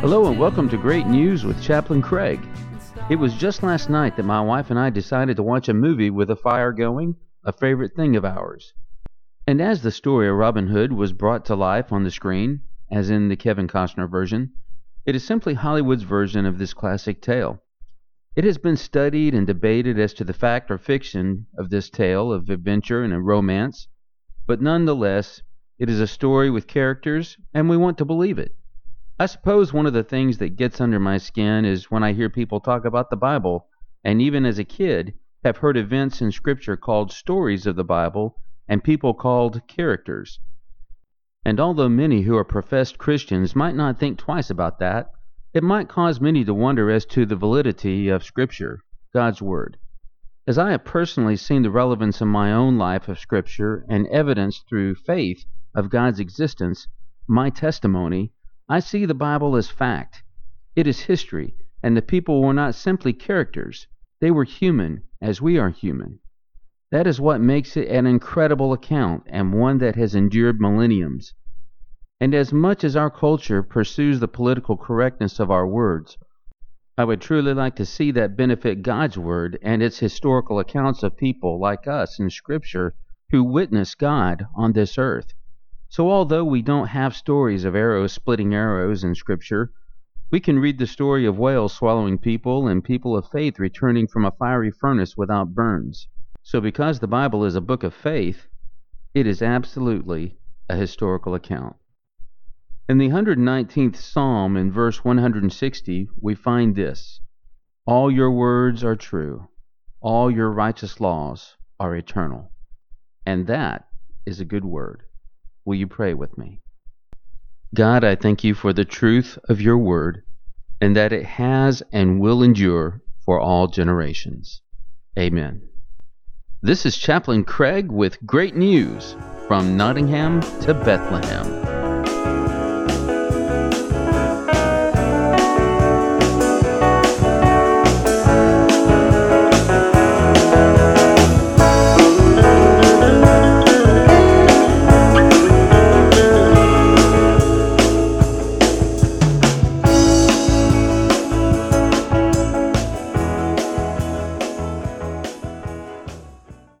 Hello and welcome to Great News with Chaplain Craig. It was just last night that my wife and I decided to watch a movie with a fire going, a favorite thing of ours. And as the story of Robin Hood was brought to life on the screen, as in the Kevin Costner version, it is simply Hollywood's version of this classic tale. It has been studied and debated as to the fact or fiction of this tale of adventure and romance, but none the less, it is a story with characters, and we want to believe it. I suppose one of the things that gets under my skin is when I hear people talk about the Bible, and even as a kid have heard events in Scripture called stories of the Bible and people called characters. And although many who are professed Christians might not think twice about that, it might cause many to wonder as to the validity of Scripture, God's Word. As I have personally seen the relevance in my own life of Scripture and evidence through faith of God's existence, my testimony, I see the Bible as fact. It is history, and the people were not simply characters, they were human, as we are human. That is what makes it an incredible account, and one that has endured millenniums. And as much as our culture pursues the political correctness of our words, I would truly like to see that benefit God's Word and its historical accounts of people like us in Scripture who witness God on this earth. So although we don't have stories of arrows splitting arrows in Scripture, we can read the story of whales swallowing people and people of faith returning from a fiery furnace without burns. So because the Bible is a book of faith, it is absolutely a historical account. In the 119th Psalm, in verse 160, we find this All your words are true, all your righteous laws are eternal. And that is a good word. Will you pray with me? God, I thank you for the truth of your word and that it has and will endure for all generations. Amen. This is Chaplain Craig with great news from Nottingham to Bethlehem.